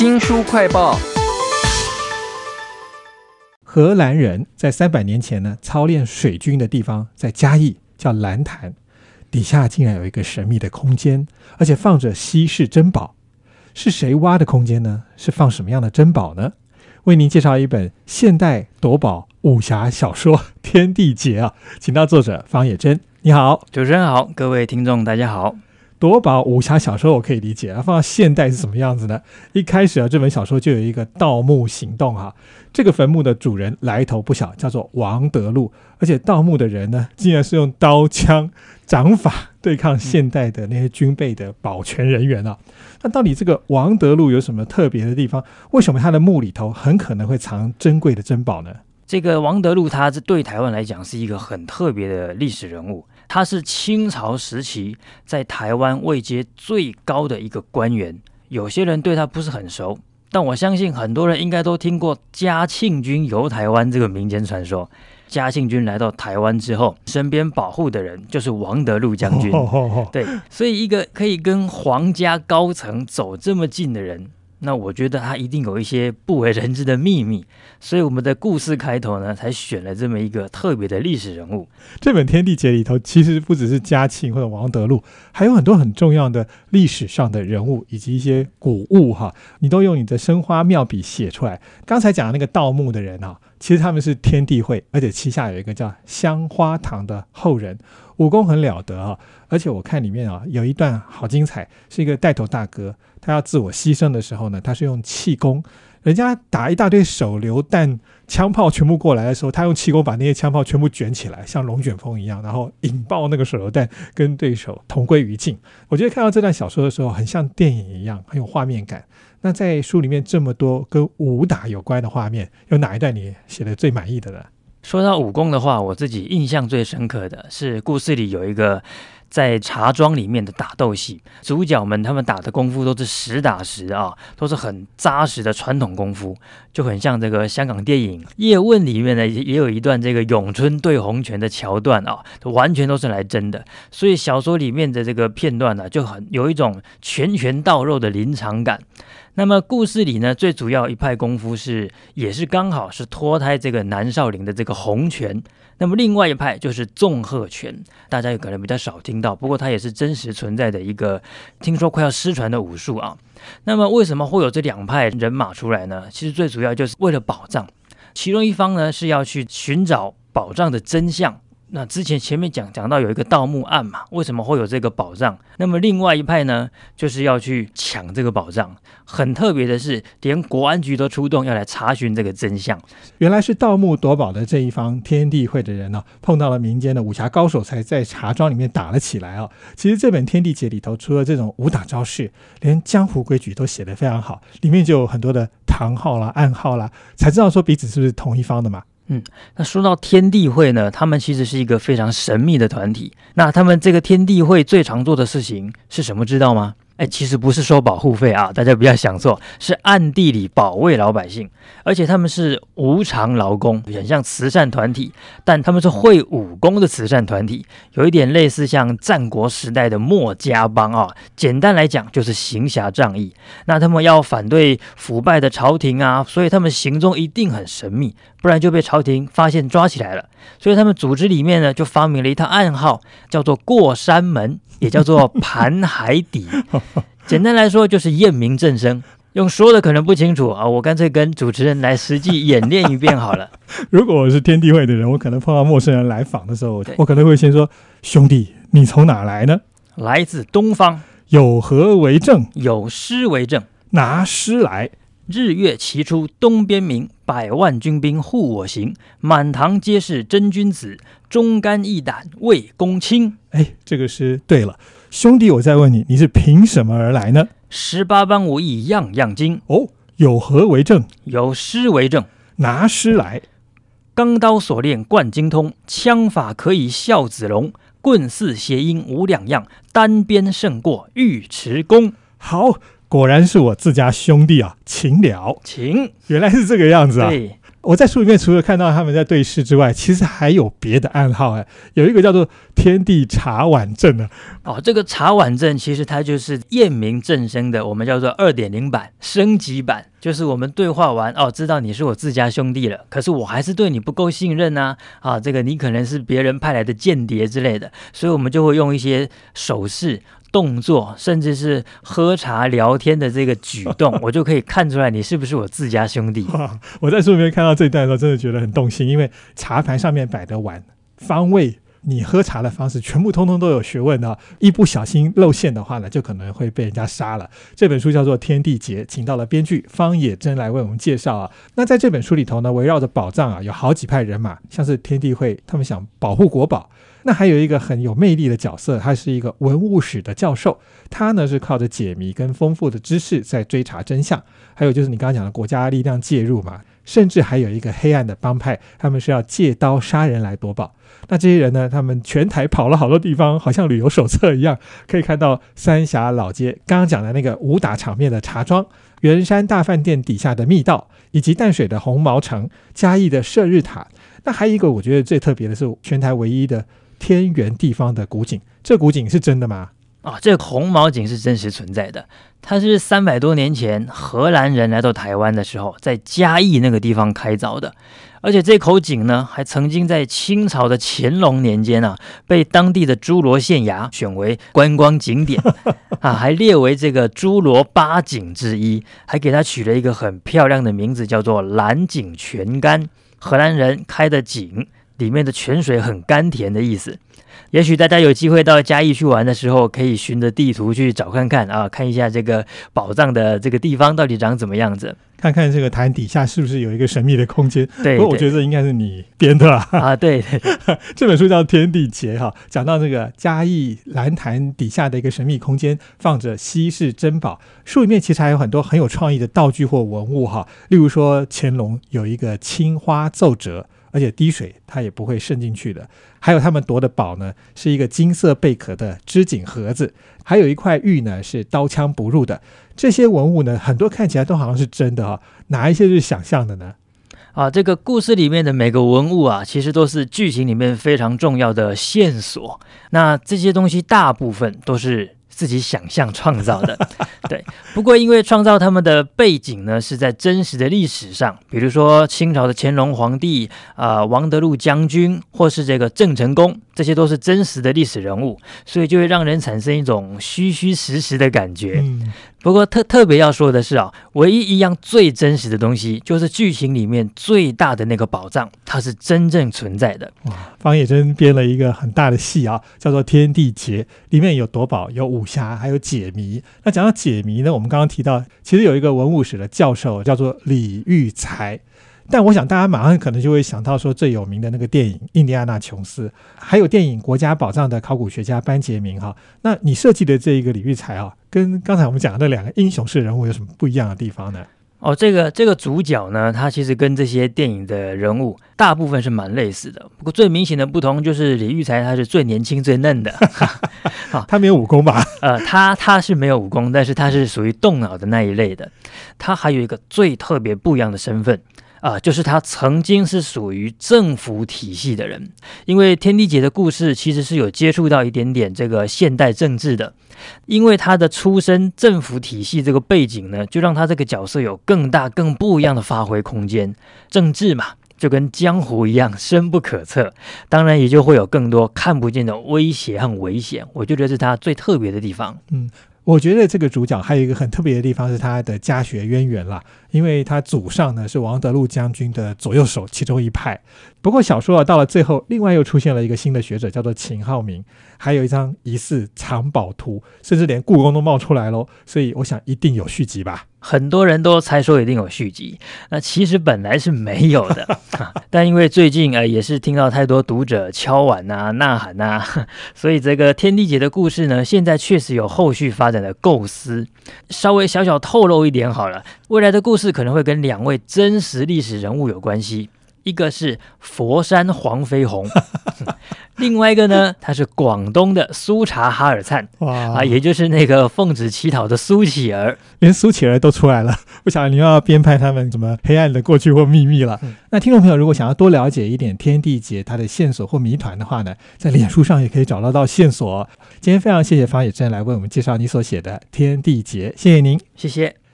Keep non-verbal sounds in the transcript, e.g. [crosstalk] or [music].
新书快报。荷兰人在三百年前呢，操练水军的地方在嘉义，叫蓝潭，底下竟然有一个神秘的空间，而且放着稀世珍宝。是谁挖的空间呢？是放什么样的珍宝呢？为您介绍一本现代夺宝武侠小说《天地劫》啊，请到作者方野真。你好，主持人好，各位听众大家好。夺宝武侠小说我可以理解啊，放到现代是什么样子呢？一开始啊，这本小说就有一个盗墓行动哈。这个坟墓的主人来头不小，叫做王德禄，而且盗墓的人呢，竟然是用刀枪掌法对抗现代的那些军备的保全人员啊。那到底这个王德禄有什么特别的地方？为什么他的墓里头很可能会藏珍贵的珍宝呢？这个王德禄，他是对台湾来讲是一个很特别的历史人物。他是清朝时期在台湾位阶最高的一个官员，有些人对他不是很熟，但我相信很多人应该都听过嘉庆君游台湾这个民间传说。嘉庆君来到台湾之后，身边保护的人就是王德禄将军。对，所以一个可以跟皇家高层走这么近的人。那我觉得他一定有一些不为人知的秘密，所以我们的故事开头呢，才选了这么一个特别的历史人物。这本《天地劫》里头，其实不只是嘉庆或者王德禄，还有很多很重要的历史上的人物以及一些古物哈，你都用你的生花妙笔写出来。刚才讲的那个盗墓的人啊，其实他们是天地会，而且旗下有一个叫香花堂的后人。武功很了得啊，而且我看里面啊有一段好精彩，是一个带头大哥，他要自我牺牲的时候呢，他是用气功，人家打一大堆手榴弹、枪炮全部过来的时候，他用气功把那些枪炮全部卷起来，像龙卷风一样，然后引爆那个手榴弹，跟对手同归于尽。我觉得看到这段小说的时候，很像电影一样，很有画面感。那在书里面这么多跟武打有关的画面，有哪一段你写的最满意的呢？说到武功的话，我自己印象最深刻的是故事里有一个在茶庄里面的打斗戏，主角们他们打的功夫都是实打实啊，都是很扎实的传统功夫，就很像这个香港电影《叶问》里面呢，也有一段这个咏春对洪拳的桥段啊，完全都是来真的。所以小说里面的这个片段呢，就很有一种拳拳到肉的临场感。那么故事里呢，最主要一派功夫是，也是刚好是脱胎这个南少林的这个洪拳。那么另外一派就是纵鹤拳，大家有可能比较少听到，不过它也是真实存在的一个，听说快要失传的武术啊。那么为什么会有这两派人马出来呢？其实最主要就是为了保障，其中一方呢是要去寻找宝藏的真相。那之前前面讲讲到有一个盗墓案嘛，为什么会有这个宝藏？那么另外一派呢，就是要去抢这个宝藏。很特别的是，连国安局都出动要来查询这个真相。原来是盗墓夺宝的这一方天地会的人呢，碰到了民间的武侠高手，才在茶庄里面打了起来啊。其实这本《天地劫》里头，除了这种武打招式，连江湖规矩都写得非常好，里面就有很多的堂号啦、暗号啦，才知道说彼此是不是同一方的嘛。嗯，那说到天地会呢，他们其实是一个非常神秘的团体。那他们这个天地会最常做的事情是什么？知道吗？哎，其实不是收保护费啊，大家不要想错，是暗地里保卫老百姓，而且他们是无偿劳工，很像慈善团体，但他们是会武功的慈善团体，有一点类似像战国时代的墨家帮啊。简单来讲，就是行侠仗义。那他们要反对腐败的朝廷啊，所以他们行踪一定很神秘，不然就被朝廷发现抓起来了。所以他们组织里面呢，就发明了一套暗号，叫做过山门。也叫做 [laughs] 盘海底，简单来说就是验明正身。用说的可能不清楚啊，我干脆跟主持人来实际演练一遍好了。[laughs] 如果我是天地会的人，我可能碰到陌生人来访的时候，我可能会先说：“兄弟，你从哪来呢？”来自东方。有何为证？有诗为证。拿诗来。日月齐出东边明，百万军兵护我行。满堂皆是真君子，忠肝义胆为公卿。哎，这个诗对了，兄弟，我再问你，你是凭什么而来呢？十八般武艺样样精。哦，有何为证？有诗为证。拿诗来。钢刀锁链贯精通，枪法可以笑子龙，棍似谐音无两样，单边胜过尉迟恭。好。果然是我自家兄弟啊，秦了，秦，原来是这个样子啊。对，我在书里面除了看到他们在对视之外，其实还有别的暗号哎，有一个叫做“天地茶碗阵”呢。哦，这个茶碗阵其实它就是验明正身的，我们叫做二点零版升级版，就是我们对话完哦，知道你是我自家兄弟了，可是我还是对你不够信任呐啊，这个你可能是别人派来的间谍之类的，所以我们就会用一些手势。动作，甚至是喝茶聊天的这个举动，[laughs] 我就可以看出来你是不是我自家兄弟。[laughs] 我在书里面看到这段的时候，真的觉得很动心，因为茶盘上面摆的碗方位，你喝茶的方式，全部通通都有学问的。一不小心露馅的话呢，就可能会被人家杀了。这本书叫做《天地劫》，请到了编剧方野真来为我们介绍啊。那在这本书里头呢，围绕着宝藏啊，有好几派人马，像是天地会，他们想保护国宝。那还有一个很有魅力的角色，他是一个文物史的教授，他呢是靠着解谜跟丰富的知识在追查真相。还有就是你刚刚讲的国家力量介入嘛，甚至还有一个黑暗的帮派，他们是要借刀杀人来夺宝。那这些人呢，他们全台跑了好多地方，好像旅游手册一样，可以看到三峡老街，刚刚讲的那个武打场面的茶庄，圆山大饭店底下的密道，以及淡水的红毛城、嘉义的射日塔。那还有一个我觉得最特别的是，全台唯一的。天圆地方的古井，这古井是真的吗？啊，这个红毛井是真实存在的。它是三百多年前荷兰人来到台湾的时候，在嘉义那个地方开凿的。而且这口井呢，还曾经在清朝的乾隆年间啊，被当地的侏罗县衙选为观光景点啊，还列为这个侏罗八景之一，还给它取了一个很漂亮的名字，叫做蓝井泉干。荷兰人开的井。里面的泉水很甘甜的意思，也许大家有机会到嘉义去玩的时候，可以循着地图去找看看啊，看一下这个宝藏的这个地方到底长怎么样子，看看这个潭底下是不是有一个神秘的空间。对，不过我觉得应该是你编的啊。[laughs] 对，[laughs] 这本书叫《天地劫》哈，讲到这个嘉义蓝潭底下的一个神秘空间，放着稀世珍宝。书里面其实还有很多很有创意的道具或文物哈，例如说乾隆有一个青花奏折。而且滴水它也不会渗进去的。还有他们夺的宝呢，是一个金色贝壳的织锦盒子，还有一块玉呢是刀枪不入的。这些文物呢，很多看起来都好像是真的啊，哪一些是想象的呢？啊，这个故事里面的每个文物啊，其实都是剧情里面非常重要的线索。那这些东西大部分都是。自己想象创造的，[laughs] 对。不过因为创造他们的背景呢，是在真实的历史上，比如说清朝的乾隆皇帝啊、王德禄将军，或是这个郑成功，这些都是真实的历史人物，所以就会让人产生一种虚虚实实的感觉。不过特特别要说的是啊，唯一一样最真实的东西，就是剧情里面最大的那个宝藏，它是真正存在的。方野真编了一个很大的戏啊，叫做《天地劫》，里面有夺宝，有武侠，还有解谜。那讲到解谜呢，我们刚刚提到，其实有一个文物史的教授叫做李玉才。但我想，大家马上可能就会想到说最有名的那个电影《印第安纳琼斯》，还有电影《国家宝藏》的考古学家班杰明哈。那你设计的这一个李玉才啊，跟刚才我们讲的那两个英雄式人物有什么不一样的地方呢？哦，这个这个主角呢，他其实跟这些电影的人物大部分是蛮类似的。不过最明显的不同就是李玉才他是最年轻最嫩的。[laughs] 好，[laughs] 他没有武功吧？呃，他他是没有武功，但是他是属于动脑的那一类的。他还有一个最特别不一样的身份。啊，就是他曾经是属于政府体系的人，因为天地姐的故事其实是有接触到一点点这个现代政治的，因为他的出身政府体系这个背景呢，就让他这个角色有更大更不一样的发挥空间。政治嘛，就跟江湖一样深不可测，当然也就会有更多看不见的威胁和危险。我就觉得是他最特别的地方。嗯。我觉得这个主角还有一个很特别的地方是他的家学渊源啦，因为他祖上呢是王德禄将军的左右手其中一派。不过小说啊到了最后，另外又出现了一个新的学者，叫做秦浩明，还有一张疑似藏宝图，甚至连故宫都冒出来喽。所以我想一定有续集吧。很多人都猜说一定有续集，那其实本来是没有的，[laughs] 但因为最近呃也是听到太多读者敲碗呐、呐喊呐，[laughs] 所以这个天地姐的故事呢，现在确实有后续发展的构思。稍微小小透露一点好了，未来的故事可能会跟两位真实历史人物有关系。一个是佛山黄飞鸿，[laughs] 另外一个呢，他是广东的苏察哈尔灿哇啊，也就是那个奉旨乞讨的苏乞儿。连苏乞儿都出来了，不晓得你又要编排他们什么黑暗的过去或秘密了。嗯那听众朋友如果想要多了解一点天地劫它的线索或谜团的话呢，在脸书上也可以找到到线索哦。今天非常谢谢方野真来为我们介绍你所写的《天地劫》，谢谢您。谢谢。